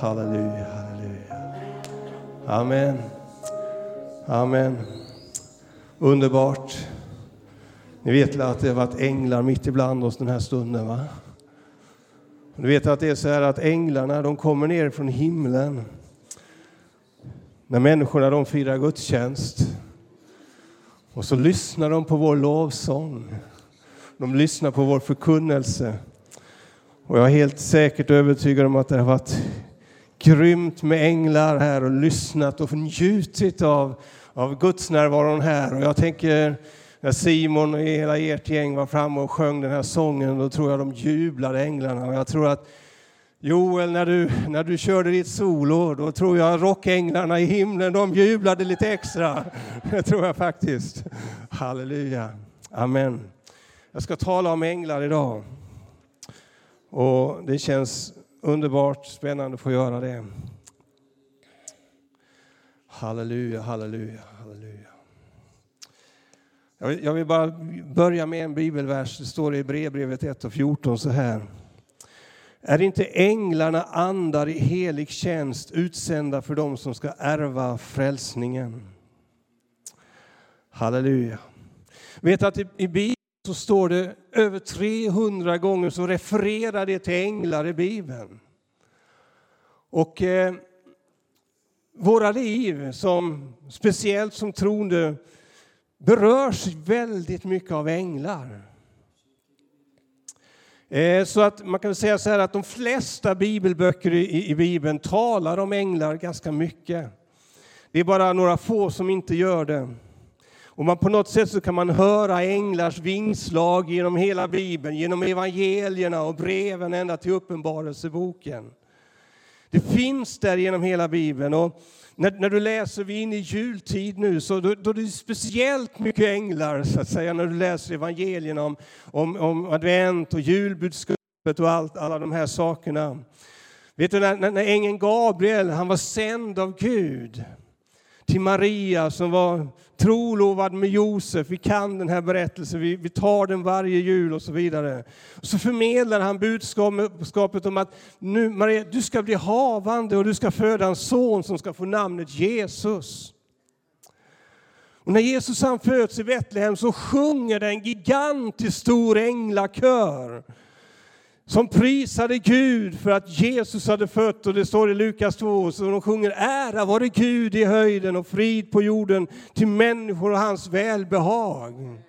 Halleluja, halleluja. Amen. Amen. Underbart. Ni vet att det har varit änglar mitt ibland oss den här stunden, va? Ni vet att det är så här att änglarna, de kommer ner från himlen när människorna de firar gudstjänst. Och så lyssnar de på vår lovsång. De lyssnar på vår förkunnelse. Och jag är helt säkert övertygad om att det har varit grymt med änglar här och lyssnat och njutit av, av Guds närvaron här. Och jag tänker när Simon och hela ert gäng var framme och sjöng den här sången, då tror jag de jublade änglarna. Och jag tror att Joel, när du, när du körde ditt solo, då tror jag rockänglarna i himlen, de jublade lite extra. Det tror jag faktiskt. Halleluja. Amen. Jag ska tala om änglar idag. Och det känns underbart spännande att få göra det. Halleluja, halleluja, halleluja. Jag vill bara börja med en bibelvers. Det står i Hebreerbrevet 1 och 14 så här. Är inte änglarna andar i helig tjänst utsända för dem som ska ärva frälsningen? Halleluja. Vet att i Bibeln så står det över 300 gånger så refererar det till änglar i Bibeln. Och eh, våra liv, som, speciellt som troende, berörs väldigt mycket av änglar. Eh, så att man kan säga så här att de flesta bibelböcker i, i Bibeln talar om änglar ganska mycket. Det är bara några få som inte gör det. Och man, på något sätt så kan man höra änglars vingslag genom hela Bibeln, genom evangelierna och breven ända till Uppenbarelseboken. Det finns där genom hela Bibeln. Och när, när du läser, vi är inne i jultid nu, så då, då är det speciellt mycket änglar så att säga, när du läser evangelierna om, om, om advent och julbudskapet och allt, alla de här sakerna. Vet du, när, när ängeln Gabriel, han var sänd av Gud till Maria som var trolovad med Josef. Vi kan den här berättelsen, vi, vi tar den varje jul och så vidare. Och så förmedlar han budskapet om att nu Maria, du ska bli havande och du ska föda en son som ska få namnet Jesus. Och när Jesus han föds i Betlehem så sjunger det en gigantiskt stor änglakör som prisade Gud för att Jesus hade fött. Och det står i Lukas 2, så de sjunger ära vare Gud i höjden och frid på jorden till människor och hans välbehag.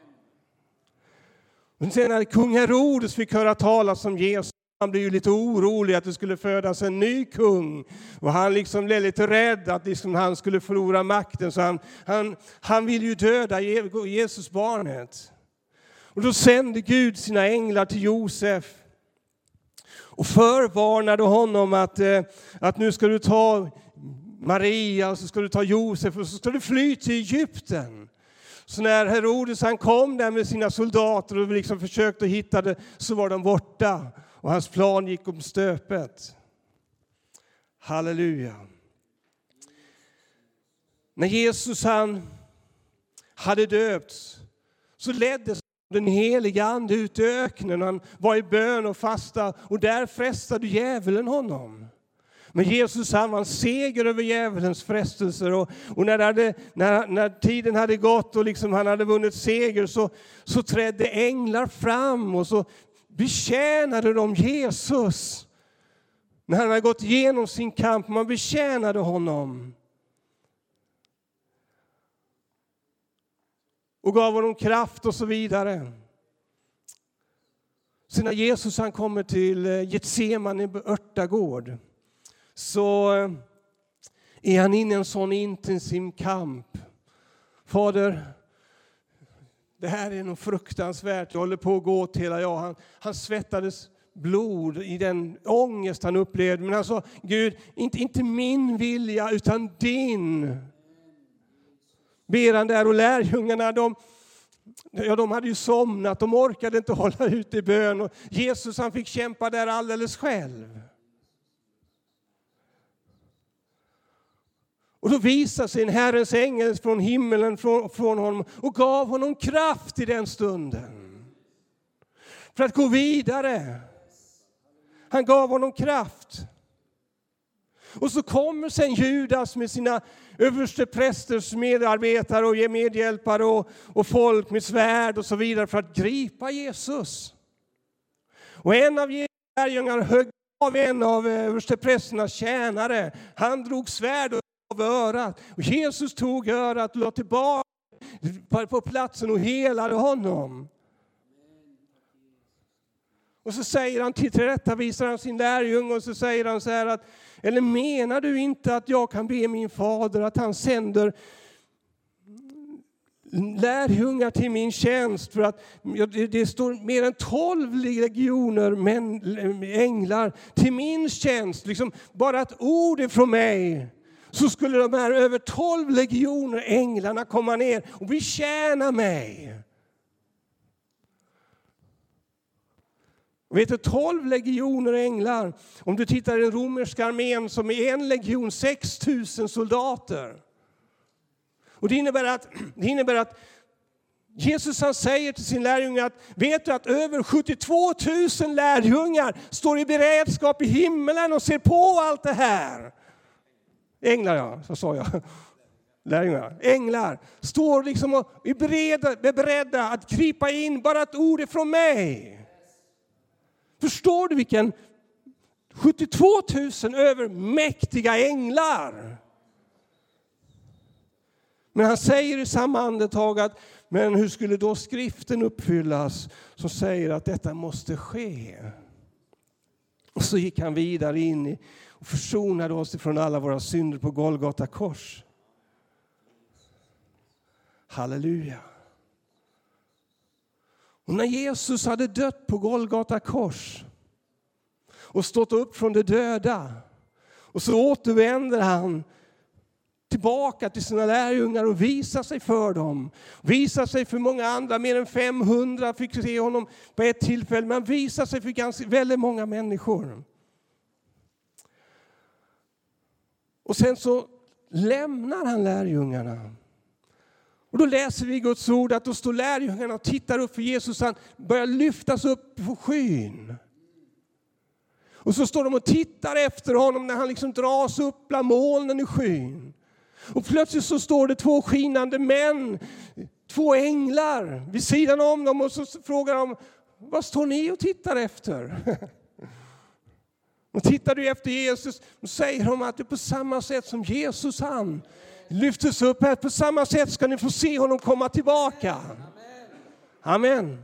Men sen när kung Herodes fick höra talas om Jesus han blev ju lite orolig att det skulle födas en ny kung. Och han liksom blev lite rädd att liksom han skulle förlora makten. Så han, han, han ville ju döda Jesusbarnet. Och då sände Gud sina änglar till Josef och förvarnade honom att, eh, att nu ska du ta Maria och så ska du ta Josef och så ska du fly till Egypten. Så när Herodes han kom där med sina soldater och liksom försökte hitta det så var de borta och hans plan gick om stöpet. Halleluja. När Jesus han hade döpts så leddes den helige Ande ut i öknen. Han var i bön och fasta och där frestade djävulen honom. Men Jesus han vann seger över djävulens frestelser. Och, och när, hade, när, när, tiden hade gått och liksom han hade vunnit seger så, så trädde änglar fram och så betjänade de Jesus. När han hade gått igenom sin kamp, man betjänade honom. Och gav honom kraft och så vidare. Så när Jesus han kommer till eh, Getsemane örtagård så eh, är han inne i en sån intensiv kamp. Fader, det här är nog fruktansvärt. Jag håller på att gå åt hela jag. Han, han svettades blod i den ångest han upplevde. Men han sa, Gud, inte, inte min vilja utan din ber han där och lärjungarna de, ja, de hade ju somnat, de orkade inte hålla ut i bön. Och Jesus han fick kämpa där alldeles själv. Och då visade sig en Herrens ängel från himmelen från, från honom och gav honom kraft i den stunden. För att gå vidare. Han gav honom kraft. Och så kommer sen Judas med sina översteprästers medarbetare och medhjälpare och, och folk med svärd och så vidare för att gripa Jesus. Och en av Jesu lärjungar högg av en av översteprästernas tjänare. Han drog svärd av örat. Och Jesus tog örat och lade tillbaka på platsen och helade honom. Och så säger han, tillrättavisar han sin lärjunge och så säger han så här att, eller menar du inte att jag kan be min fader att han sänder lärjungar till min tjänst för att det står mer än tolv legioner män, änglar till min tjänst. Liksom bara ett ord från mig så skulle de här över tolv legioner änglarna komma ner och betjäna mig. Vet du, 12 legioner änglar. Om du tittar i den romerska armén som är en legion 6 000 soldater. Och det innebär att, det innebär att Jesus han säger till sin lärjunge att vet du att över 72 000 lärjungar står i beredskap i himmelen och ser på allt det här. Änglar ja, så sa jag. Lärjungar. Änglar står liksom och är beredda, är beredda att gripa in bara ett ord ifrån mig. Förstår du vilken 72 000 övermäktiga änglar. Men han säger i samma andetag att men hur skulle då skriften uppfyllas som säger att detta måste ske? Och så gick han vidare in och försonade oss ifrån alla våra synder på Golgata kors. Halleluja. Och när Jesus hade dött på Golgata kors och stått upp från de döda och så återvänder han tillbaka till sina lärjungar och visar sig för dem. Visar sig för många andra, mer än 500 fick se honom på ett tillfälle, men han visar sig för ganska, väldigt många människor. Och sen så lämnar han lärjungarna. Och då läser vi i Guds ord att då står lärjungarna och tittar upp för Jesus. Han börjar lyftas upp på skyn. Och så står de och tittar efter honom när han liksom dras upp bland molnen i skyn. Och plötsligt så står det två skinande män, två änglar vid sidan om dem och så frågar de, vad står ni och tittar efter? Och tittar du efter Jesus, och säger de att det är på samma sätt som Jesus han lyftes upp här. På samma sätt ska ni få se honom komma tillbaka. Amen.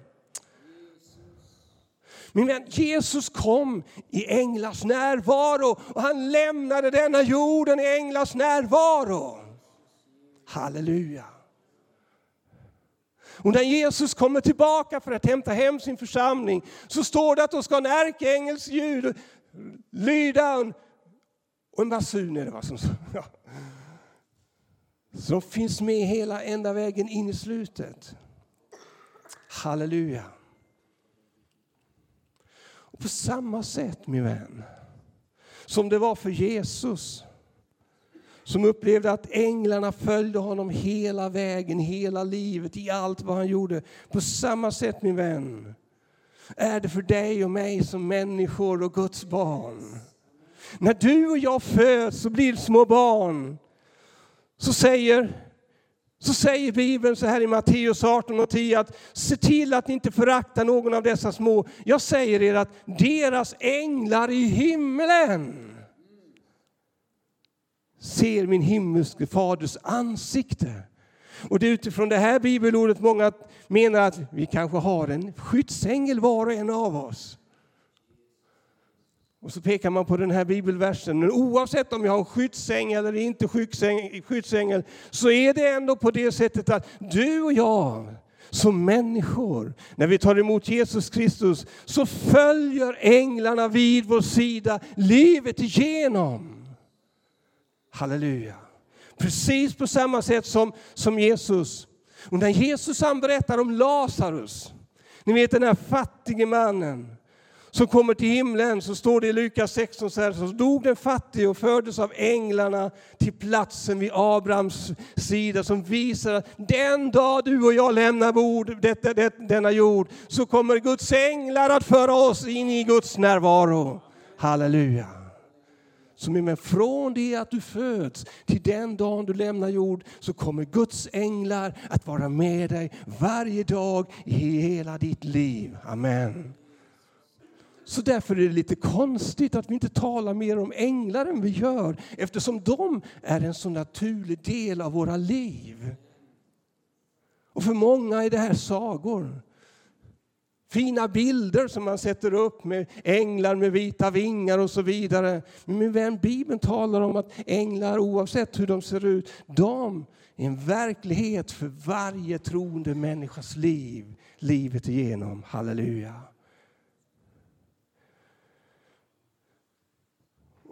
Min vän, Jesus kom i änglars närvaro och han lämnade denna jorden i änglars närvaro. Halleluja. Och när Jesus kommer tillbaka för att hämta hem sin församling så står det att då ska en ärkeängels ljud lyda och en basun är det va som ja. Som finns med hela ända vägen in i slutet. Halleluja. Och på samma sätt, min vän, som det var för Jesus som upplevde att änglarna följde honom hela vägen, hela livet, i allt vad han gjorde. På samma sätt, min vän, är det för dig och mig som människor och Guds barn. När du och jag föds och blir små barn så säger, så säger Bibeln så här i Matteus 18 och 10 att se till att ni inte föraktar någon av dessa små. Jag säger er att deras änglar i himlen ser min himmelske faders ansikte. Och det är utifrån det här bibelordet många menar att vi kanske har en skyddsängel var och en av oss. Och så pekar man på den här bibelversen. Men oavsett om jag har en skyddsängel eller inte skyddsängel så är det ändå på det sättet att du och jag som människor, när vi tar emot Jesus Kristus, så följer änglarna vid vår sida livet igenom. Halleluja. Precis på samma sätt som, som Jesus. Och när Jesus han berättar om Lazarus, ni vet den här fattige mannen som kommer till himlen så står det i Lukas 16 så här, så dog den fattige och fördes av änglarna till platsen vid Abrahams sida som visar att den dag du och jag lämnar bord, detta, det, denna jord så kommer Guds änglar att föra oss in i Guds närvaro. Halleluja. som är med från det att du föds till den dagen du lämnar jord så kommer Guds änglar att vara med dig varje dag i hela ditt liv. Amen. Så därför är det lite konstigt att vi inte talar mer om änglar än vi gör eftersom de är en så naturlig del av våra liv. Och för många är det här sagor. Fina bilder som man sätter upp med änglar med vita vingar och så vidare. Men min vän, Bibeln talar om att änglar oavsett hur de ser ut, de är en verklighet för varje troende människas liv, livet igenom. Halleluja.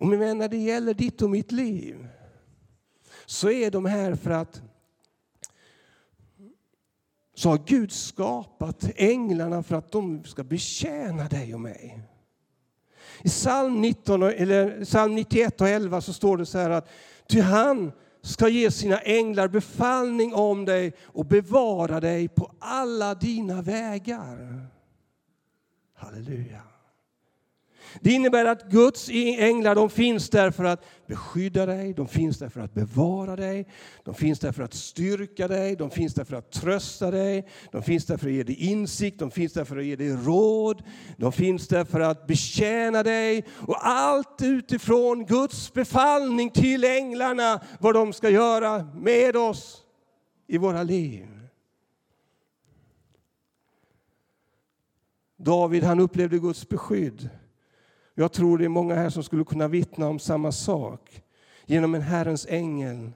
Och min vän, när det gäller ditt och mitt liv så är de här för att så har Gud skapat änglarna för att de ska betjäna dig och mig. I psalm, 19, eller psalm 91 och 11 så står det så här att ty han ska ge sina änglar befallning om dig och bevara dig på alla dina vägar. Halleluja. Det innebär att Guds änglar de finns där för att beskydda dig, de finns där för att bevara dig, de finns där för att styrka dig, de finns där för att trösta dig, de finns där för att ge dig insikt, de finns där för att ge dig råd, de finns där för att betjäna dig och allt utifrån Guds befallning till änglarna vad de ska göra med oss i våra liv. David han upplevde Guds beskydd. Jag tror det är många här som skulle kunna vittna om samma sak genom en Herrens ängel.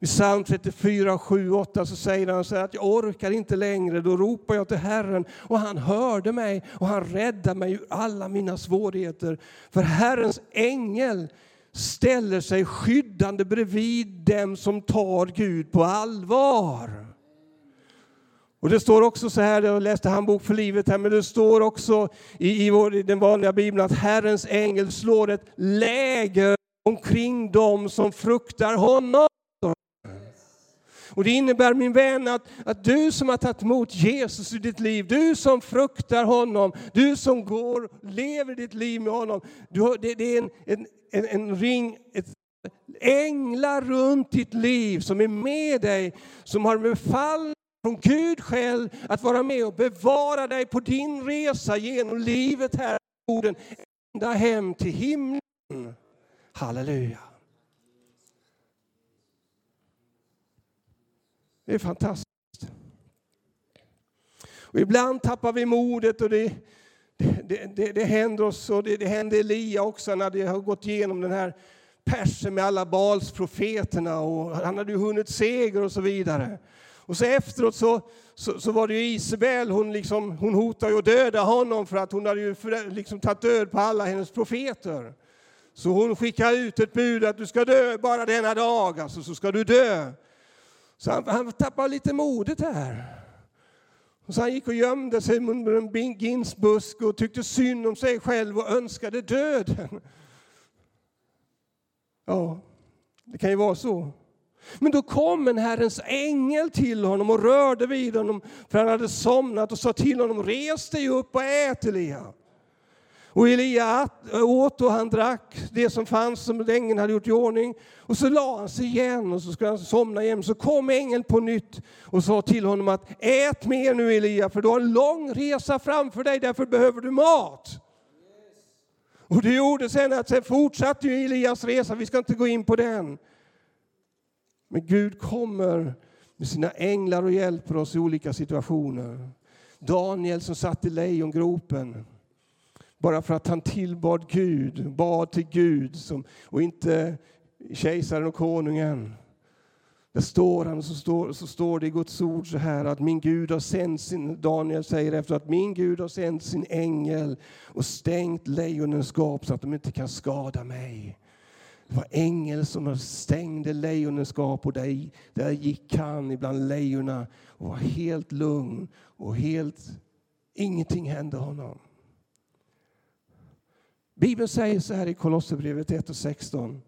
I psalm 34, 7, 8 så säger han så att jag orkar inte längre. Då ropar jag till Herren och han hörde mig och han räddade mig ur alla mina svårigheter. För Herrens ängel ställer sig skyddande bredvid dem som tar Gud på allvar. Och det står också så här, jag läste Handbok för livet här, men det står också i, i, vår, i den vanliga bibeln att Herrens ängel slår ett läger omkring dem som fruktar honom. Och Det innebär min vän att, att du som har tagit emot Jesus i ditt liv, du som fruktar honom, du som går, lever ditt liv med honom. Du, det, det är en, en, en, en ring, ett änglar runt ditt liv som är med dig, som har befall från Gud själv att vara med och bevara dig på din resa genom livet här på jorden ända hem till himlen. Halleluja. Det är fantastiskt. Och ibland tappar vi modet och det, det, det, det händer oss och det, det hände Elia också när det har gått igenom den här persen med alla Balsprofeterna och han hade ju hunnit seger och så vidare. Och så efteråt så, så, så, var det ju Isabel, hon, liksom, hon hotade ju att döda honom för att hon hade ju liksom tagit död på alla hennes profeter. Så hon skickade ut ett bud att du ska dö bara denna dag, alltså, så ska du dö. Så han, han tappade lite modet här. Och så han gick och gömde sig under en ginsbusk och tyckte synd om sig själv och önskade döden. Ja, det kan ju vara så. Men då kom en Herrens ängel till honom och rörde vid honom för han hade somnat och sa till honom, res dig upp och ät Elia. Och Elia åt och han drack det som fanns som ängeln hade gjort i ordning. Och så la han sig igen och så skulle han somna igen. Så kom ängeln på nytt och sa till honom att ät mer nu Elia för du har en lång resa framför dig, därför behöver du mat. Och det gjorde sen att sen fortsatte Elias resa, vi ska inte gå in på den. Men Gud kommer med sina änglar och hjälper oss i olika situationer. Daniel som satt i lejongropen bara för att han tillbad Gud, bad till Gud som, och inte kejsaren och konungen. Där står han så står, så står det i Guds ord så här att min Gud har sänt sin, Daniel säger efter att min Gud har sänt sin ängel och stängt lejonens gap så att de inte kan skada mig. Det var ängel som stängde lejonens gap och där, där gick han ibland lejonen och var helt lugn och helt, ingenting hände honom. Bibeln säger så här i Kolosserbrevet 1 och 16.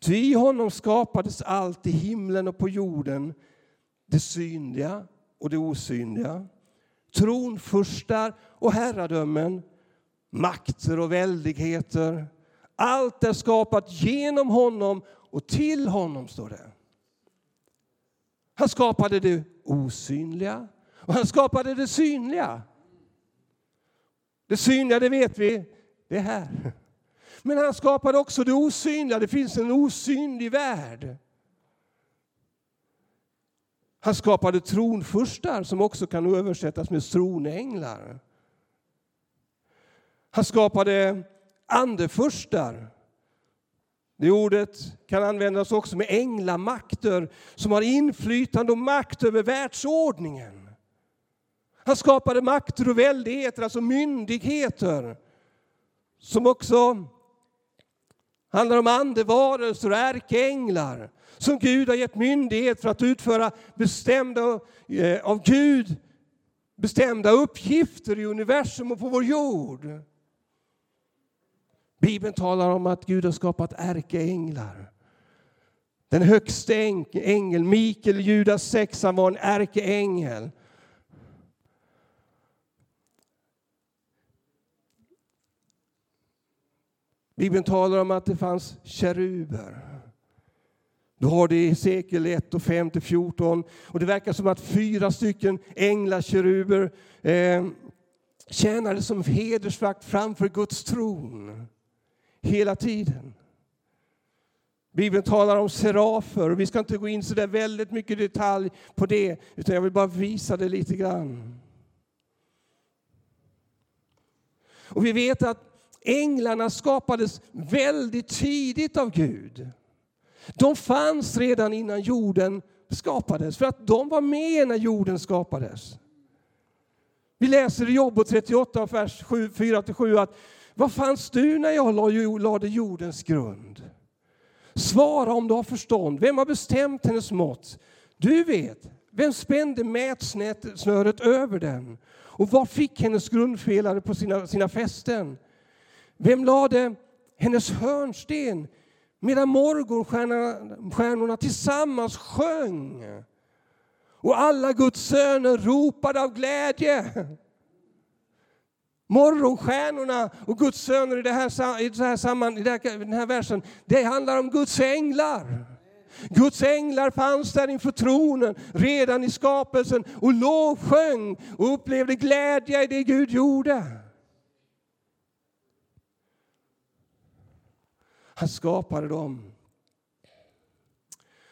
Ty i honom skapades allt i himlen och på jorden, det synliga och det osynliga, tronfurstar och herradömen, makter och väldigheter, allt är skapat genom honom och till honom, står det. Han skapade det osynliga och han skapade det synliga. Det synliga, det vet vi, det är här. Men han skapade också det osynliga. Det finns en osynlig värld. Han skapade tronfurstar som också kan översättas med tronänglar. Han skapade andefurstar. Det ordet kan användas också med änglamakter som har inflytande och makt över världsordningen. Han skapade makter och väldigheter, alltså myndigheter, som också handlar om andevarelser och ärkeänglar som Gud har gett myndighet för att utföra bestämda, eh, av Gud bestämda uppgifter i universum och på vår jord. Bibeln talar om att Gud har skapat ärkeänglar. Den högste ängel, Mikael, Judas sexa, var en ärkeängel. Bibeln talar om att det fanns keruber. Du har det i sekel 1 och 5 till 14. Och det verkar som att fyra stycken änglakeruber eh, tjänade som hedersvakt framför Guds tron hela tiden. Bibeln talar om serafer och vi ska inte gå in så där väldigt mycket detalj på det utan jag vill bara visa det lite grann. Och vi vet att änglarna skapades väldigt tidigt av Gud. De fanns redan innan jorden skapades, för att de var med när jorden skapades. Vi läser i Jobb 38, vers 4-7 att var fanns du när jag lade jordens grund? Svara om du har förstånd. Vem har bestämt hennes mått? Du vet. Vem spände mätsnöret över den? Och var fick hennes grundfelare på sina, sina fästen? Vem lade hennes hörnsten medan morgonstjärnorna tillsammans sjöng? Och alla Guds söner ropade av glädje. Morgonstjärnorna och Guds söner i, det här, i, det här samman, i den här versen, det handlar om Guds änglar. Guds änglar fanns där inför tronen redan i skapelsen och lovsjöng och upplevde glädje i det Gud gjorde. Han skapade dem.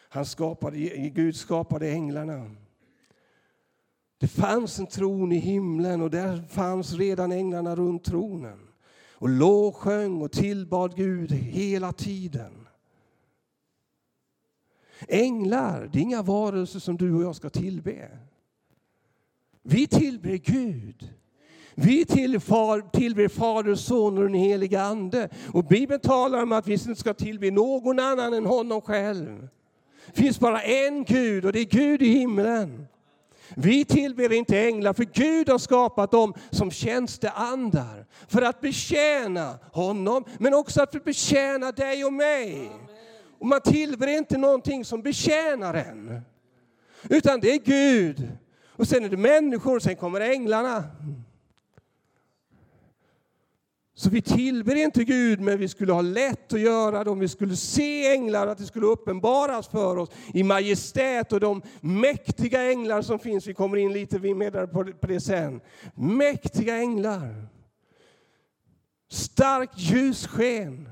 Han skapade, Gud skapade änglarna. Det fanns en tron i himlen och där fanns redan änglarna runt tronen och lovsjöng och tillbad Gud hela tiden. Änglar, det är inga varelser som du och jag ska tillbe. Vi tillber Gud. Vi tillber Fader, Son och den helige Ande. Och Bibeln talar om att vi inte ska tillbe någon annan än honom själv. Det finns bara en Gud och det är Gud i himlen. Vi tillber inte änglar, för Gud har skapat dem som tjänsteandar för att betjäna honom, men också att betjäna dig och mig. Och man tillber inte någonting som betjänar en, utan det är Gud. Och sen är det människor, sen kommer änglarna. Så vi tillber inte Gud, men vi skulle ha lätt att göra det om vi skulle se änglar, att det skulle uppenbaras för oss i majestät och de mäktiga änglar som finns. Vi kommer in lite mer på det sen. Mäktiga änglar. Starkt ljussken.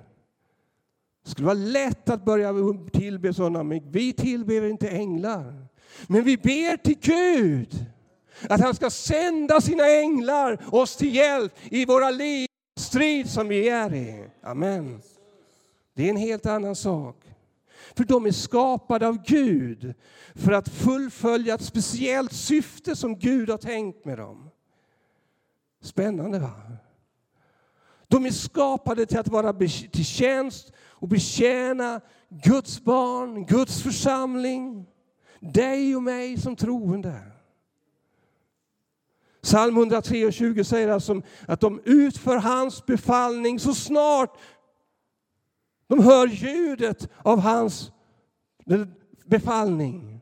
Det skulle vara lätt att börja tillbe sådana, men vi tillber inte änglar. Men vi ber till Gud att han ska sända sina änglar oss till hjälp i våra liv strid som vi är i. Amen. Det är en helt annan sak. För de är skapade av Gud för att fullfölja ett speciellt syfte som Gud har tänkt med dem. Spännande va? De är skapade till att vara till tjänst och betjäna Guds barn, Guds församling, dig och mig som troende. Psalm 123 säger alltså att de utför hans befallning så snart de hör ljudet av hans befallning.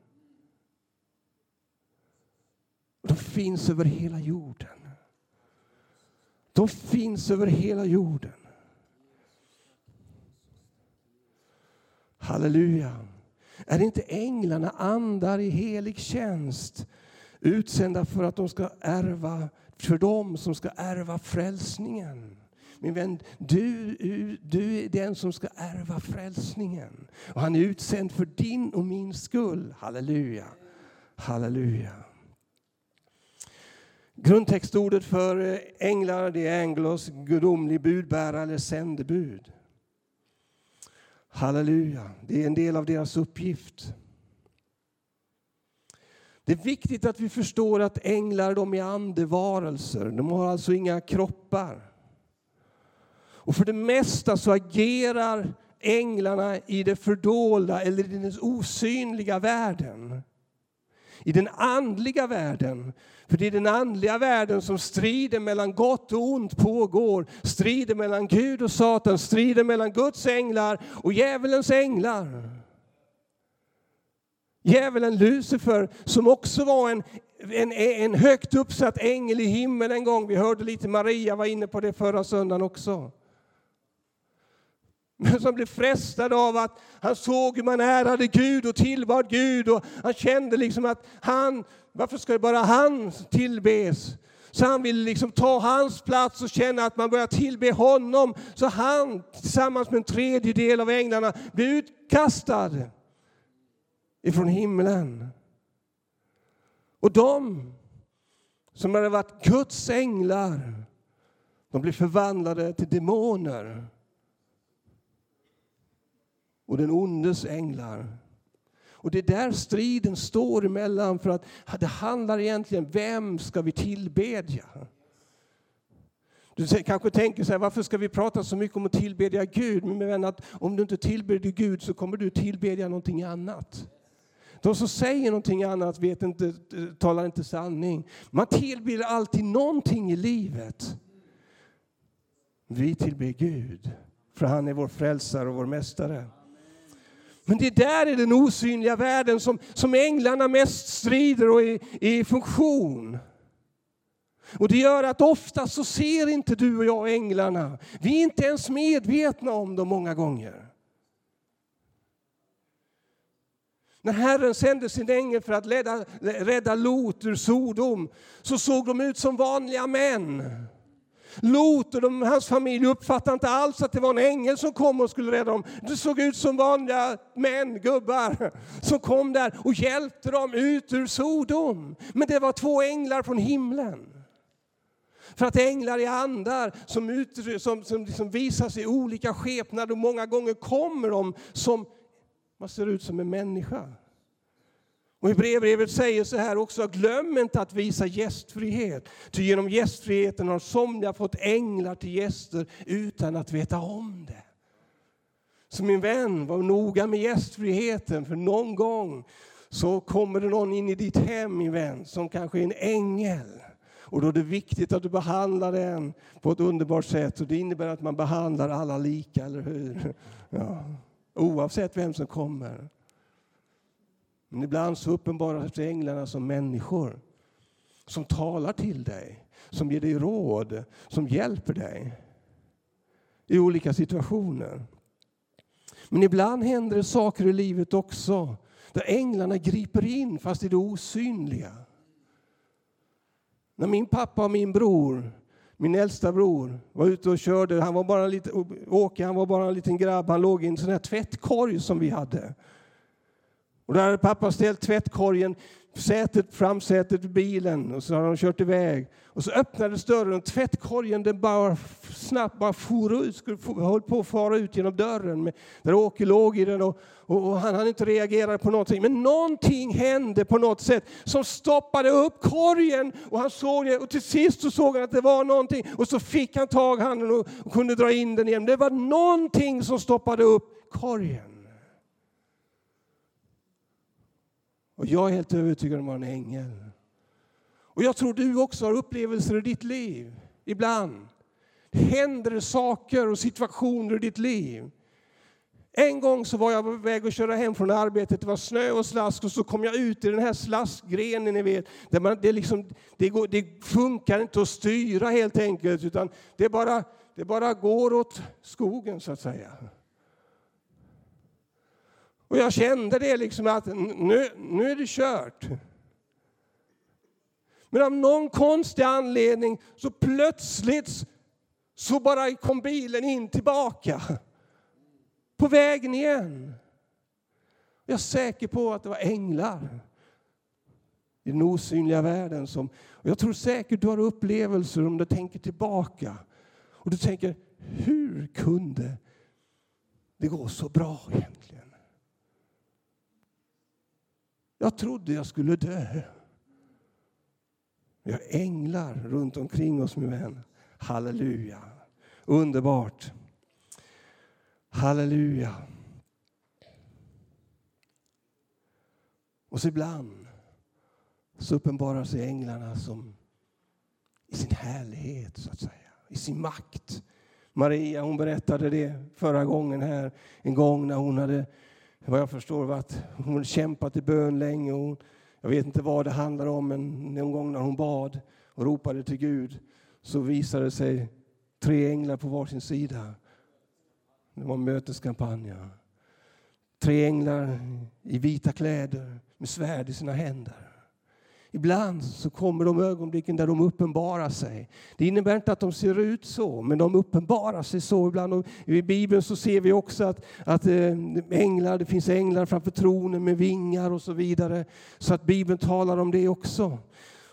De finns över hela jorden. De finns över hela jorden. Halleluja. Är inte änglarna andar i helig tjänst utsända för att de ska ärva, för dem som ska ärva frälsningen? Min vän, du, du är den som ska ärva frälsningen. Och han är utsänd för din och min skull. Halleluja. Halleluja. Grundtextordet för eh, änglar det är änglos, gudomlig budbärare eller sändebud. Halleluja, det är en del av deras uppgift. Det är viktigt att vi förstår att änglar de är andevarelser. De har alltså inga kroppar. Och för det mesta så agerar änglarna i det fördolda eller i den osynliga världen. I den andliga världen. För det är den andliga världen som strider mellan gott och ont pågår. Strider mellan Gud och Satan, strider mellan Guds änglar och djävulens änglar. Djävulen Lucifer som också var en, en, en högt uppsatt ängel i himlen en gång. Vi hörde lite Maria var inne på det förra söndagen också men som blev frestad av att han såg hur man ärade Gud och tillbad Gud och han kände liksom att han, varför ska bara han tillbes? Så han ville liksom ta hans plats och känna att man börjar tillbe honom. Så han tillsammans med en tredjedel av änglarna blev utkastad ifrån himlen. Och de som hade varit Guds änglar, de blev förvandlade till demoner och den ondes änglar. Och det är där striden står emellan för att det handlar egentligen vem ska vi tillbedja? Du kanske tänker så här, varför ska vi prata så mycket om att tillbedja Gud? Men min vän, att om du inte tillbedjer Gud så kommer du tillbedja någonting annat. De som säger någonting annat vet inte, talar inte sanning. Man tillber alltid någonting i livet. Vi tillber Gud, för han är vår frälsare och vår mästare. Men det där är den osynliga världen som, som änglarna mest strider och är, är i funktion. Och det gör att ofta så ser inte du och jag änglarna. Vi är inte ens medvetna om dem många gånger. När Herren sände sin ängel för att rädda, rädda Lot ur Sodom så såg de ut som vanliga män. Lot och de, hans familj uppfattade inte alls att det var en ängel som kom och skulle rädda dem. Det såg ut som vanliga män, gubbar, som kom där och hjälpte dem ut ur Sodom. Men det var två änglar från himlen. För att änglar är andar som, ut, som, som, liksom som visar sig i olika skepnader och många gånger kommer de som man ser ut som en människa. Och Hebreerbrevet säger så här också, glöm inte att visa gästfrihet. Ty genom gästfriheten har somliga fått änglar till gäster utan att veta om det. Så min vän, var noga med gästfriheten, för någon gång så kommer det någon in i ditt hem, min vän, som kanske är en ängel. Och då är det viktigt att du behandlar den på ett underbart sätt. Och det innebär att man behandlar alla lika, eller hur? Ja. Oavsett vem som kommer. Men ibland så uppenbarar sig änglarna som människor som talar till dig, som ger dig råd, som hjälper dig i olika situationer. Men ibland händer det saker i livet också där änglarna griper in fast i det osynliga. När min pappa och min bror, min äldsta bror, var ute och körde, han var bara lite, Åke han var bara en liten grabb, han låg i en sån här tvättkorg som vi hade. Och där hade pappa ställt tvättkorgen, sätet, framsätet i bilen och så har de kört iväg. Och så öppnades dörren och tvättkorgen den bara snabbt bara for ut, skulle, höll på att fara ut genom dörren. Med, där Åke låg i den och, och, och han hade inte reagerat på någonting. Men någonting hände på något sätt som stoppade upp korgen. Och han såg det och till sist så såg han att det var någonting. Och så fick han tag i handen och, och kunde dra in den igen. Det var någonting som stoppade upp korgen. Och jag är helt övertygad om att han är en ängel. Och jag tror du också har upplevelser i ditt liv. Ibland händer det saker och situationer i ditt liv. En gång så var jag på väg att köra hem från arbetet. Det var snö och slask och så kom jag ut i den här slaskgrenen, ni vet. Där man, det, liksom, det, går, det funkar inte att styra helt enkelt, utan det bara, det bara går åt skogen så att säga. Och jag kände det liksom att nu, nu är det kört. Men av någon konstig anledning så plötsligt så bara kom bilen in tillbaka. På vägen igen. Jag är säker på att det var änglar i den osynliga världen. Som, och jag tror säkert du har upplevelser om du tänker tillbaka. Och du tänker, hur kunde det gå så bra egentligen? Jag trodde jag skulle dö. Vi har änglar runt omkring oss, min vän. Halleluja. Underbart. Halleluja. Och så ibland så uppenbarar sig änglarna som i sin härlighet, så att säga, i sin makt. Maria hon berättade det förra gången här, en gång när hon hade, vad jag förstår, var att hon kämpat i bön länge. Och jag vet inte vad det handlar om, men någon gång när hon bad och ropade till Gud så visade det sig tre änglar på varsin sida. Det var möteskampanjer. möteskampanj. Tre änglar i vita kläder med svärd i sina händer. Ibland så kommer de ögonblicken där de uppenbarar sig. Det innebär inte att de ser ut så, men de uppenbarar sig så ibland. Och I Bibeln så ser vi också att, att eh, änglar, det finns änglar framför tronen med vingar och så vidare. Så att Bibeln talar om det också.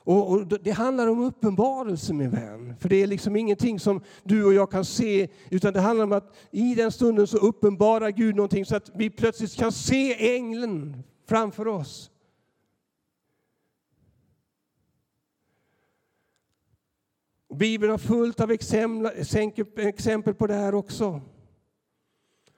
Och, och, Det handlar om uppenbarelse, min vän. För det är liksom ingenting som du och jag kan se, utan det handlar om att i den stunden så uppenbarar Gud någonting så att vi plötsligt kan se ängeln framför oss. Bibeln har fullt av exempel på det här också.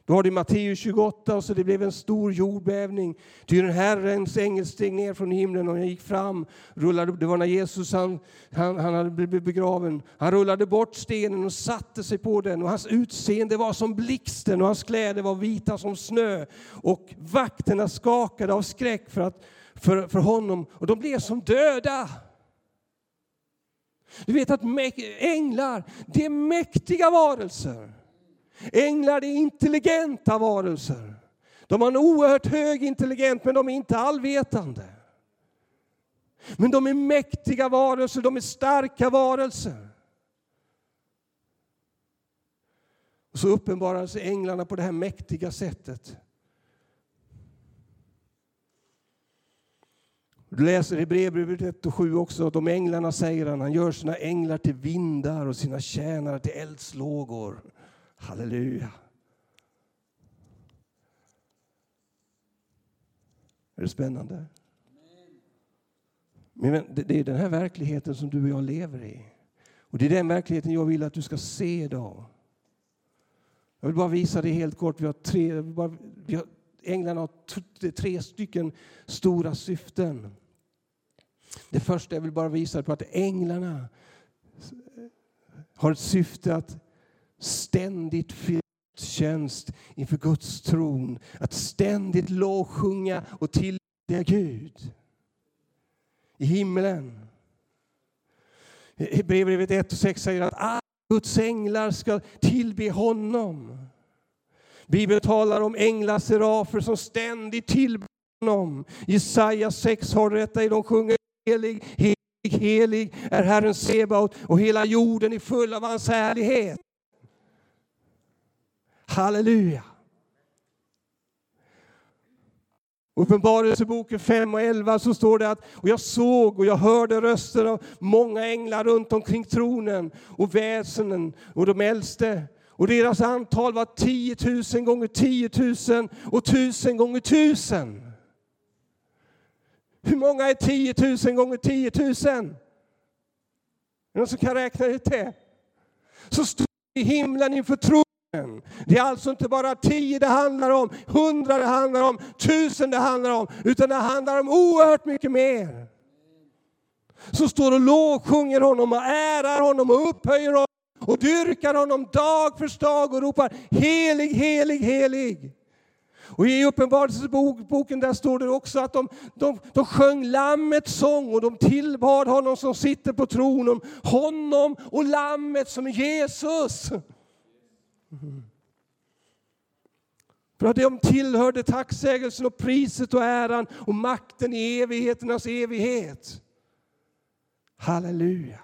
Du har det i Matteus 28, och så det blev en stor jordbävning. Ty den Herrens ängel steg ner från himlen och gick fram. Rullade, det var när Jesus han, han, han hade blivit begraven. Han rullade bort stenen och satte sig på den. Och hans utseende var som blixten och hans kläder var vita som snö. Och vakterna skakade av skräck för, att, för, för honom och de blev som döda. Du vet att änglar, det är mäktiga varelser. Änglar är intelligenta varelser. De har en oerhört hög intelligens, men de är inte allvetande. Men de är mäktiga varelser, de är starka varelser. Och så uppenbarar sig änglarna på det här mäktiga sättet. Du läser i brevbrevet 1 och 7 också att om änglarna säger han, han gör sina änglar till vindar och sina tjänare till eldslågor. Halleluja. Är det spännande? Men det är den här verkligheten som du och jag lever i. Och Det är den verkligheten jag vill att du ska se idag. Jag vill bara visa det helt kort. Vi har tre, vi har, änglarna har tre stycken stora syften. Det första jag vill bara visa på att änglarna har ett syfte att ständigt tjänst inför Guds tron. Att ständigt lovsjunga och tillbe Gud. I himlen. Hebreerbrevet 1 och 6 säger att alla Guds änglar ska tillbe honom. Bibeln talar om änglar, serafer som ständigt tillber honom. Jesaja 6 har detta i de sjunger helig, helig, helig är Herren Sebaot och hela jorden är full av hans härlighet. Halleluja! Uppenbarelseboken 5 och 11 så står det att och jag såg och jag hörde röster av många änglar runt omkring tronen och väsenen och de äldste. Och deras antal var 10 000 gånger 10 000 och 1000 gånger 1000. Hur många är 10 000 gånger 10 000? Är det någon som kan räkna ut det? Så står i himlen inför tronen. Det är alltså inte bara tio det handlar om, hundra det handlar om, tusen det handlar om, utan det handlar om oerhört mycket mer. Som står och lovsjunger honom och ärar honom och upphöjer honom och dyrkar honom dag för dag och ropar helig, helig, helig. Och I Uppenbarelseboken där står det också att de, de, de sjöng Lammets sång och de tillbad honom som sitter på tronen, honom och Lammet som är Jesus. För att de tillhörde tacksägelsen och priset och äran och makten i evigheternas evighet. Halleluja.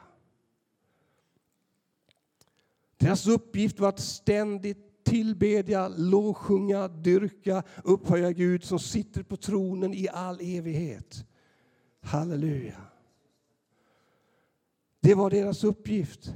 Deras uppgift var att ständigt tillbedja, lovsjunga, dyrka, upphöja Gud som sitter på tronen i all evighet. Halleluja. Det var deras uppgift.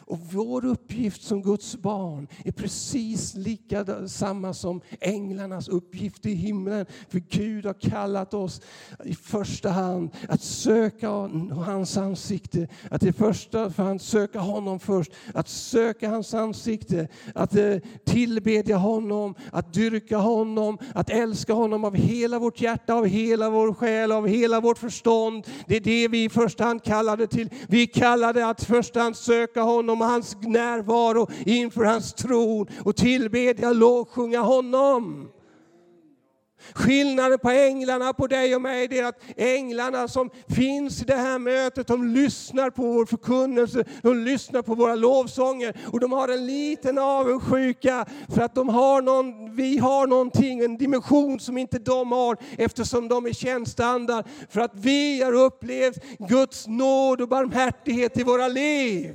Och vår uppgift som Guds barn är precis lika samma som änglarnas uppgift i himlen. För Gud har kallat oss i första hand att söka hans ansikte. Att i första hand söka honom först. Att söka hans ansikte. Att eh, tillbedja honom. Att dyrka honom. Att älska honom av hela vårt hjärta, av hela vår själ, av hela vårt förstånd. Det är det vi i första hand kallade till. Vi kallade att i första hand söka honom om hans närvaro inför hans tron och tillbedja, lovsjunga honom. Skillnaden på änglarna på dig och mig är att änglarna som finns i det här mötet, de lyssnar på vår förkunnelse, de lyssnar på våra lovsånger och de har en liten avundsjuka för att de har någon, vi har någonting, en dimension som inte de har eftersom de är tjänsteandar. För att vi har upplevt Guds nåd och barmhärtighet i våra liv.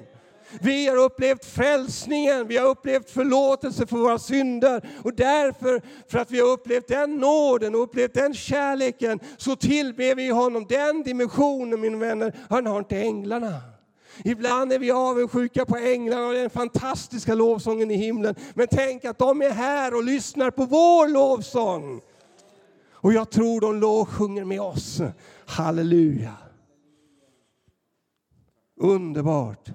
Vi har upplevt frälsningen, vi har upplevt förlåtelse för våra synder. Och därför, för att vi har upplevt den nåden och upplevt den kärleken, så tillber vi honom. Den dimensionen, mina vänner, han har inte änglarna. Ibland är vi avundsjuka på änglarna och den fantastiska lovsången i himlen. Men tänk att de är här och lyssnar på vår lovsång. Och jag tror de lovsjunger med oss. Halleluja. Underbart.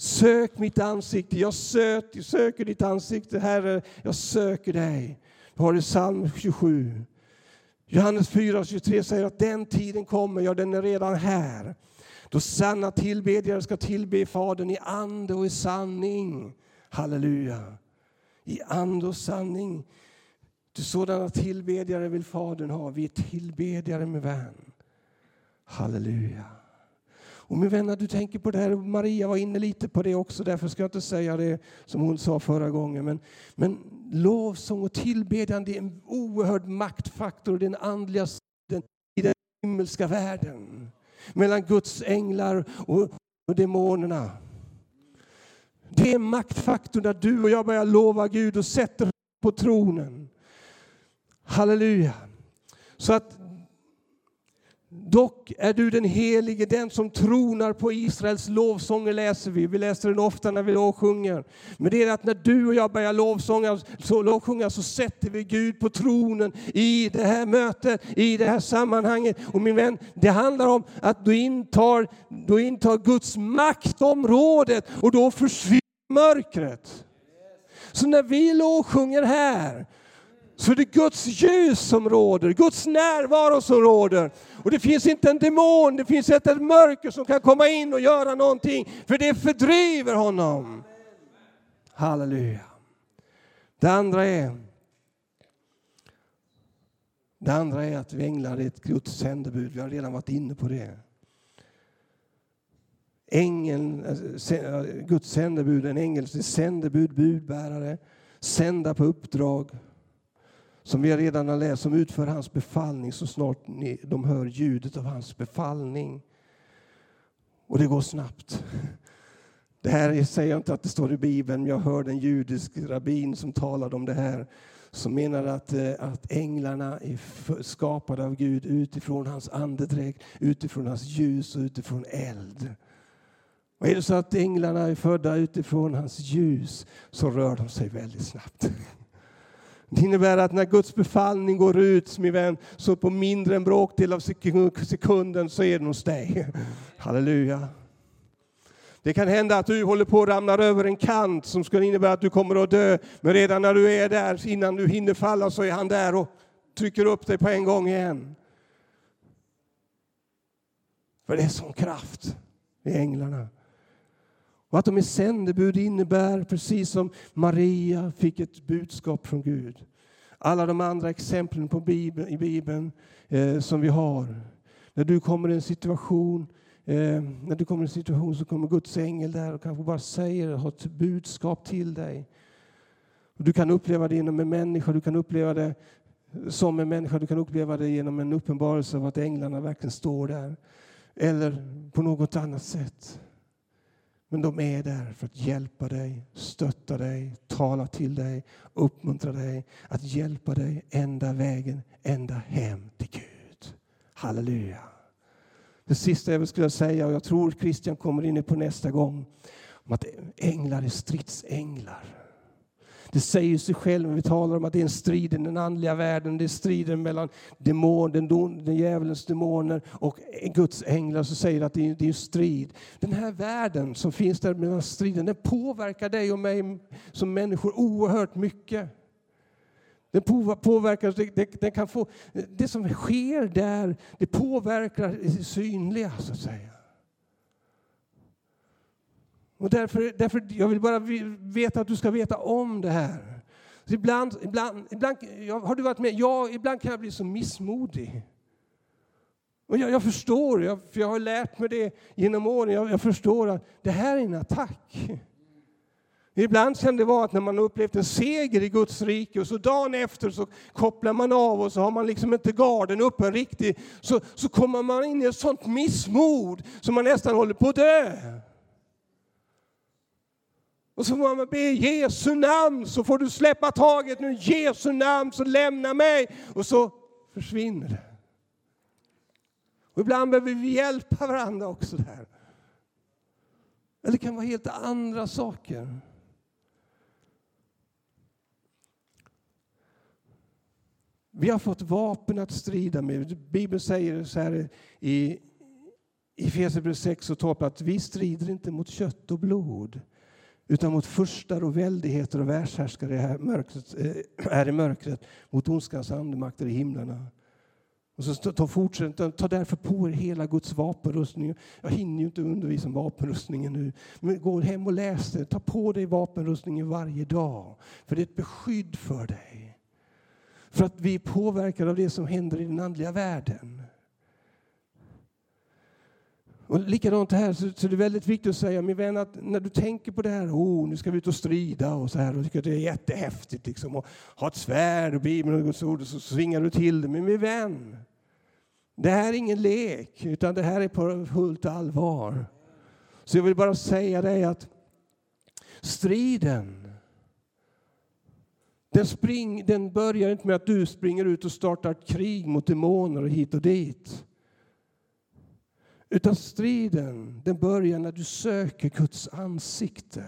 Sök mitt ansikte, jag söker, söker ditt ansikte, Herre, jag söker dig. Vi har i psalm 27. Johannes 4.23 säger att den tiden kommer, ja den är redan här. Då sanna tillbedjare ska tillbe Fadern i ande och i sanning. Halleluja. I ande och sanning. Till sådana tillbedjare vill Fadern ha. Vi är tillbedjare med vän. Halleluja. Och min vänner, du tänker på det här, Maria var inne lite på det också, därför ska jag inte säga det som hon sa förra gången. Men, men lovsång och tillbedjan är en oerhörd maktfaktor, den andliga sidan i den himmelska världen. Mellan Guds änglar och, och demonerna. Det är maktfaktorn när du och jag börjar lova Gud och sätter på tronen. Halleluja. Så att Dock är du den helige, den som tronar på Israels lovsånger läser vi. Vi läser den ofta när vi lovsjunger. Men det är att när du och jag börjar lovsånga, så, lovsjunga så sätter vi Gud på tronen i det här mötet, i det här sammanhanget. Och min vän, det handlar om att du intar, du intar Guds maktområdet och då försvinner mörkret. Så när vi lovsjunger här så är det Guds ljus som råder, Guds närvaro som råder. Och det finns inte en demon, det finns inte ett mörker som kan komma in och göra någonting, för det fördriver honom. Halleluja. Det andra är det andra är att vi änglar är ett Guds sändebud. Vi har redan varit inne på det. Ängeln, eh, eh, Guds sändebud, en ängels sändebud, budbärare, sända på uppdrag som vi redan har läst, som utför hans befallning så snart de hör ljudet av hans befallning. Och det går snabbt. Det här säger jag inte att det står i Bibeln, men jag hörde en judisk rabbin som talade om det här som menar att, eh, att änglarna är skapade av Gud utifrån hans andedräkt, utifrån hans ljus och utifrån eld. Och är det så att änglarna är födda utifrån hans ljus så rör de sig väldigt snabbt. Det innebär att när Guds befallning går ut, min vän, så på mindre än bråkdel av sekunden så är den hos dig. Halleluja. Det kan hända att du håller på att ramla över en kant som skulle innebära att du kommer att dö. Men redan när du är där, innan du hinner falla, så är han där och trycker upp dig på en gång igen. För det är sån kraft i änglarna. Och att de är sändebud innebär, precis som Maria fick ett budskap från Gud. Alla de andra exemplen på Bibeln, i Bibeln eh, som vi har. När du kommer i en situation Eh, när du kommer i en situation så kommer Guds ängel där och kanske bara säger, har ett budskap till dig. Och du kan uppleva det genom en människa, du kan uppleva det som en människa, du kan uppleva det genom en uppenbarelse av att änglarna verkligen står där. Eller på något annat sätt. Men de är där för att hjälpa dig, stötta dig, tala till dig, uppmuntra dig, att hjälpa dig ända vägen, ända hem till Gud. Halleluja. Det sista jag skulle säga, och jag tror Christian kommer in på nästa gång, om att änglar är stridsänglar. Det säger sig själv när vi talar om att det är en strid i den andliga världen. Det är striden mellan demon, den, don, den djävulens demoner och Guds änglar. som säger att det är, det är en strid. Den här världen som finns där mellan striden, den påverkar dig och mig som människor oerhört mycket. Den påverkar, den, det, kan få, det som sker där, det påverkar det synliga så att säga. Och därför, därför, jag vill bara veta att du ska veta om det här. Så ibland, ibland, ibland, har du varit med? Ja, ibland kan jag bli så missmodig. Och jag, jag förstår, jag, för jag har lärt mig det genom åren. Jag, jag, förstår att det här är en attack. Ibland kan det vara att när man har upplevt en seger i Guds rike och så dagen efter så kopplar man av och så har man liksom inte garden uppe riktigt. Så, så kommer man in i ett sånt missmod som så man nästan håller på att dö. Och så får man be i Jesu namn så får du släppa taget nu. Jesu namn så lämna mig. Och så försvinner det. Och ibland behöver vi hjälpa varandra också där. Eller det kan vara helt andra saker. Vi har fått vapen att strida med. Bibeln säger så här i Efesierbrevet 6 och 12 att vi strider inte mot kött och blod utan mot furstar och väldigheter och världshärskare är, mörkret, eh, här i mörkret, mot ondskans andemakter i himlarna. Och så ta, fortsätt, ta därför på er hela Guds vapenrustning. Jag hinner ju inte undervisa om vapenrustningen nu. Men gå hem och läs det. Ta på dig vapenrustningen varje dag. För det är ett beskydd för dig. För att vi är påverkade av det som händer i den andliga världen. Och likadant här så, så det är väldigt viktigt att säga, min vän, att när du tänker på det här, oh, nu ska vi ut och strida och så här, och tycker att det är jättehäftigt liksom, och ha ett svärd och Bibeln och Guds ord, och så svingar du till det. Men min vän, det här är ingen lek, utan det här är på fullt allvar. Så jag vill bara säga dig att striden, den, spring, den börjar inte med att du springer ut och startar ett krig mot demoner och hit och dit. Utan striden den börjar när du söker Guds ansikte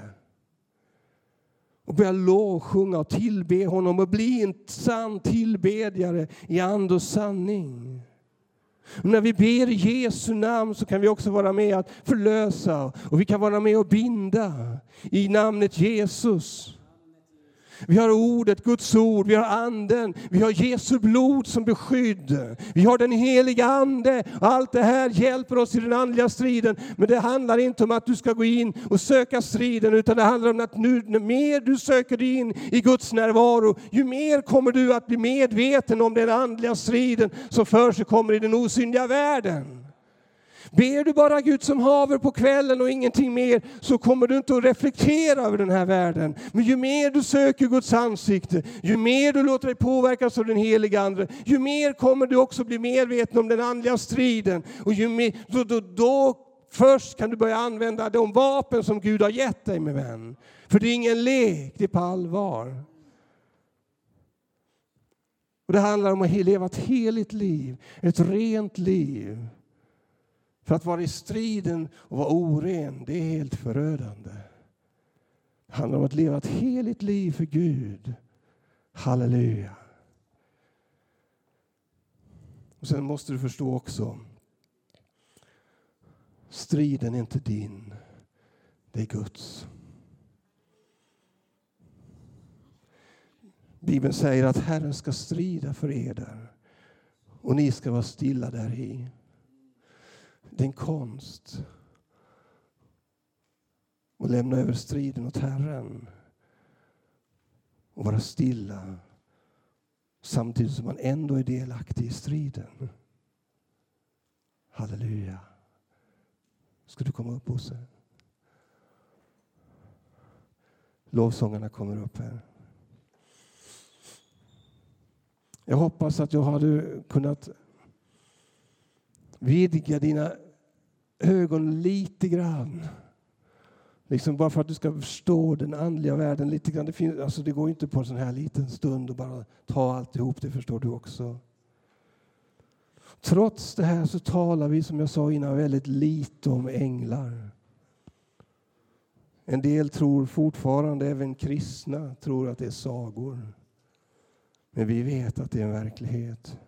och börjar lovsjunga och tillbe honom och bli en sann tillbedjare i ande och sanning. Och när vi ber i Jesu namn så kan vi också vara med att förlösa och vi kan vara med och binda i namnet Jesus. Vi har ordet, Guds ord, vi har anden, vi har Jesu blod som beskydd. Vi har den heliga Ande. Allt det här hjälper oss i den andliga striden. Men det handlar inte om att du ska gå in och söka striden, utan det handlar om att nu, ju mer du söker dig in i Guds närvaro, ju mer kommer du att bli medveten om den andliga striden som för sig kommer i den osynliga världen. Ber du bara Gud som haver på kvällen och ingenting mer så kommer du inte att reflektera över den här världen. Men ju mer du söker Guds ansikte, ju mer du låter dig påverkas av den heliga Ande, ju mer kommer du också bli medveten om den andliga striden. Och ju mer, då, då, då först kan du börja använda de vapen som Gud har gett dig min vän. För det är ingen lek, det är på allvar. Och det handlar om att leva ett heligt liv, ett rent liv. För att vara i striden och vara oren, det är helt förödande. Det handlar om att leva ett heligt liv för Gud. Halleluja. Och Sen måste du förstå också, striden är inte din, det är Guds. Bibeln säger att Herren ska strida för er där och ni ska vara stilla där i. Det är en konst att lämna över striden åt Herren och vara stilla samtidigt som man ändå är delaktig i striden. Halleluja. Ska du komma upp Bosse? Lovsångarna kommer upp här. Jag hoppas att jag hade kunnat vidga dina ögon lite grann. Liksom bara för att du ska förstå den andliga världen lite grann. Det, finns, alltså det går inte på en sån här liten stund att bara ta alltihop, det förstår du också. Trots det här så talar vi, som jag sa innan, väldigt lite om änglar. En del tror fortfarande, även kristna, tror att det är sagor. Men vi vet att det är en verklighet.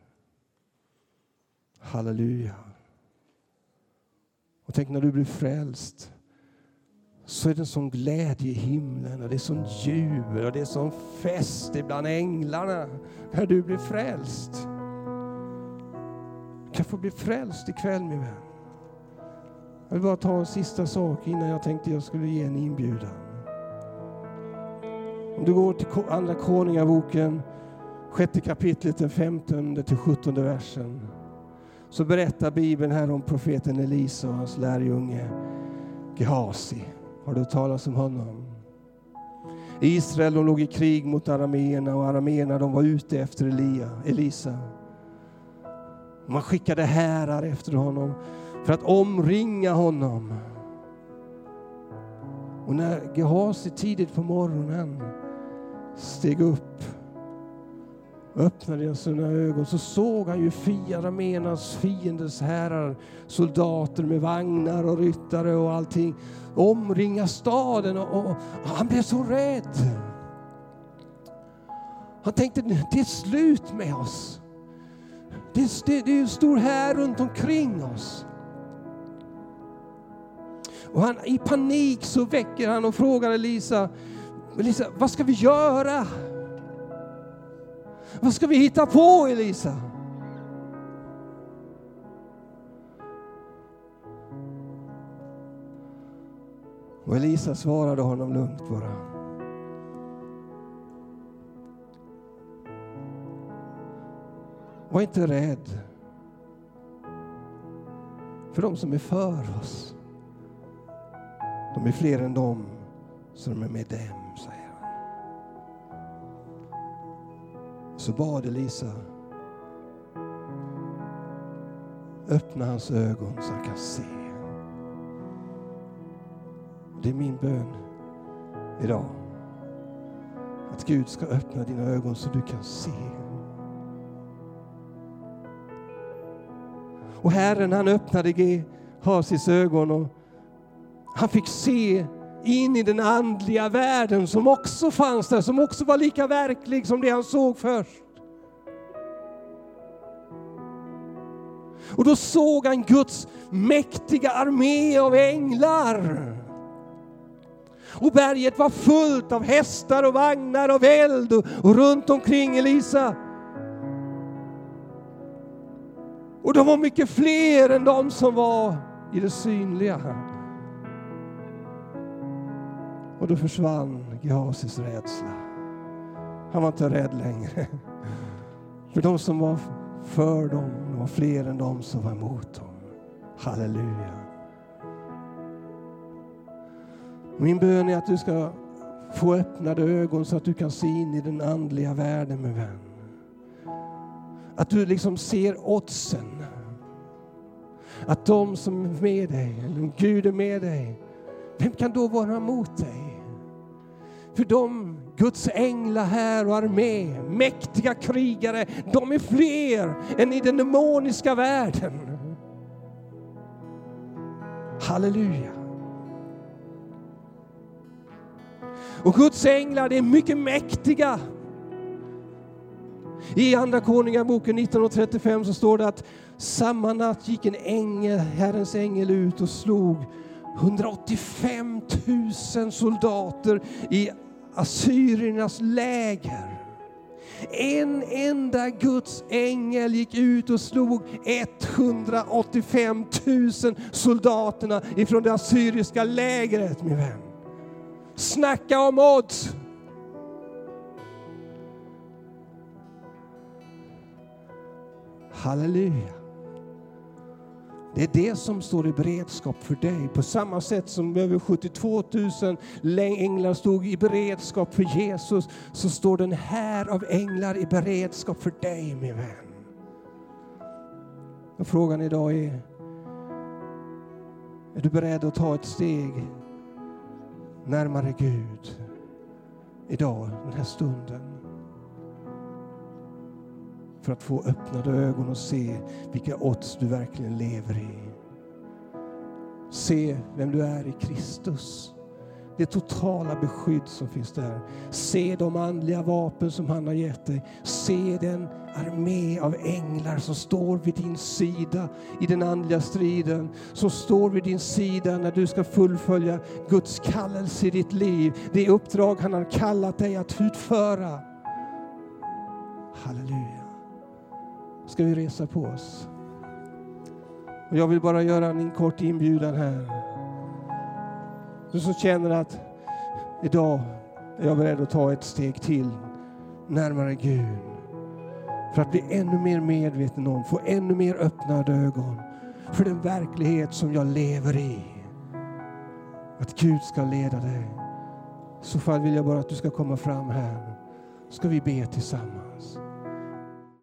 Halleluja. Och tänk när du blir frälst så är det en sån glädje i himlen och det är sån jubel och det är sån fest bland änglarna när du blir frälst. Du kan få bli frälst ikväll min vän. Jag vill bara ta en sista sak innan jag tänkte jag skulle ge en inbjudan. Om du går till Andra Konungaboken, sjätte kapitlet, den femtonde till sjuttonde versen så berättar Bibeln här om profeten Elisa och hans lärjunge Gehasi. Har du hört talas om honom? Israel de låg i krig mot arameerna och arameerna de var ute efter Elia, Elisa. Man skickade härar efter honom för att omringa honom. Och när Gehasi tidigt på morgonen steg upp öppnade sina ögon så såg han ju arméernas fienders herrar, soldater med vagnar och ryttare och allting omringa staden och, och, och han blev så rädd. Han tänkte, det är slut med oss. Det är, det, det är en stor här runt omkring oss. Och han, I panik så väcker han och frågar Elisa, Elisa, vad ska vi göra? Vad ska vi hitta på Elisa? Och Elisa svarade honom lugnt bara. Var inte rädd för de som är för oss. De är fler än de som är med dem, Så bad Elisa öppna hans ögon så han kan se. Det är min bön idag. Att Gud ska öppna dina ögon så du kan se. Och Herren han öppnade Gehazis ögon och han fick se in i den andliga världen som också fanns där, som också var lika verklig som det han såg först. Och då såg han Guds mäktiga armé av änglar. Och berget var fullt av hästar och vagnar och eld och, och runt omkring Elisa. Och de var mycket fler än de som var i det synliga. Och då försvann Gehasis rädsla. Han var inte rädd längre. För de som var för dem var fler än de som var emot dem. Halleluja. Min bön är att du ska få öppnade ögon så att du kan se in i den andliga världen min vän. Att du liksom ser oddsen. Att de som är med dig, eller Gud är med dig, vem kan då vara emot dig? För de Guds änglar här och armé, mäktiga krigare, de är fler än i den demoniska världen. Halleluja. Och Guds änglar är mycket mäktiga. I Andra Konungaboken 1935 så står det att samma natt gick en ängel, Herrens ängel ut och slog 185 000 soldater i assyriernas läger. En enda Guds ängel gick ut och slog 185 000 soldaterna ifrån det assyriska lägret, min vän. Snacka om odds! Halleluja. Det är det som står i beredskap för dig. På samma sätt som över 72 000 änglar stod i beredskap för Jesus, så står den här av änglar i beredskap för dig min vän. Och frågan idag är, är du beredd att ta ett steg närmare Gud idag, den här stunden? För att få öppnade ögon och se vilka odds du verkligen lever i. Se vem du är i Kristus. Det totala beskydd som finns där. Se de andliga vapen som han har gett dig. Se den armé av änglar som står vid din sida i den andliga striden. Som står vid din sida när du ska fullfölja Guds kallelse i ditt liv. Det uppdrag han har kallat dig att utföra. Halleluja. Ska vi resa på oss? Och jag vill bara göra en kort inbjudan här. Du som känner att idag är jag beredd att ta ett steg till närmare Gud. För att bli ännu mer medveten om, få ännu mer öppnade ögon för den verklighet som jag lever i. Att Gud ska leda dig. I så fall vill jag bara att du ska komma fram här. Ska vi be tillsammans.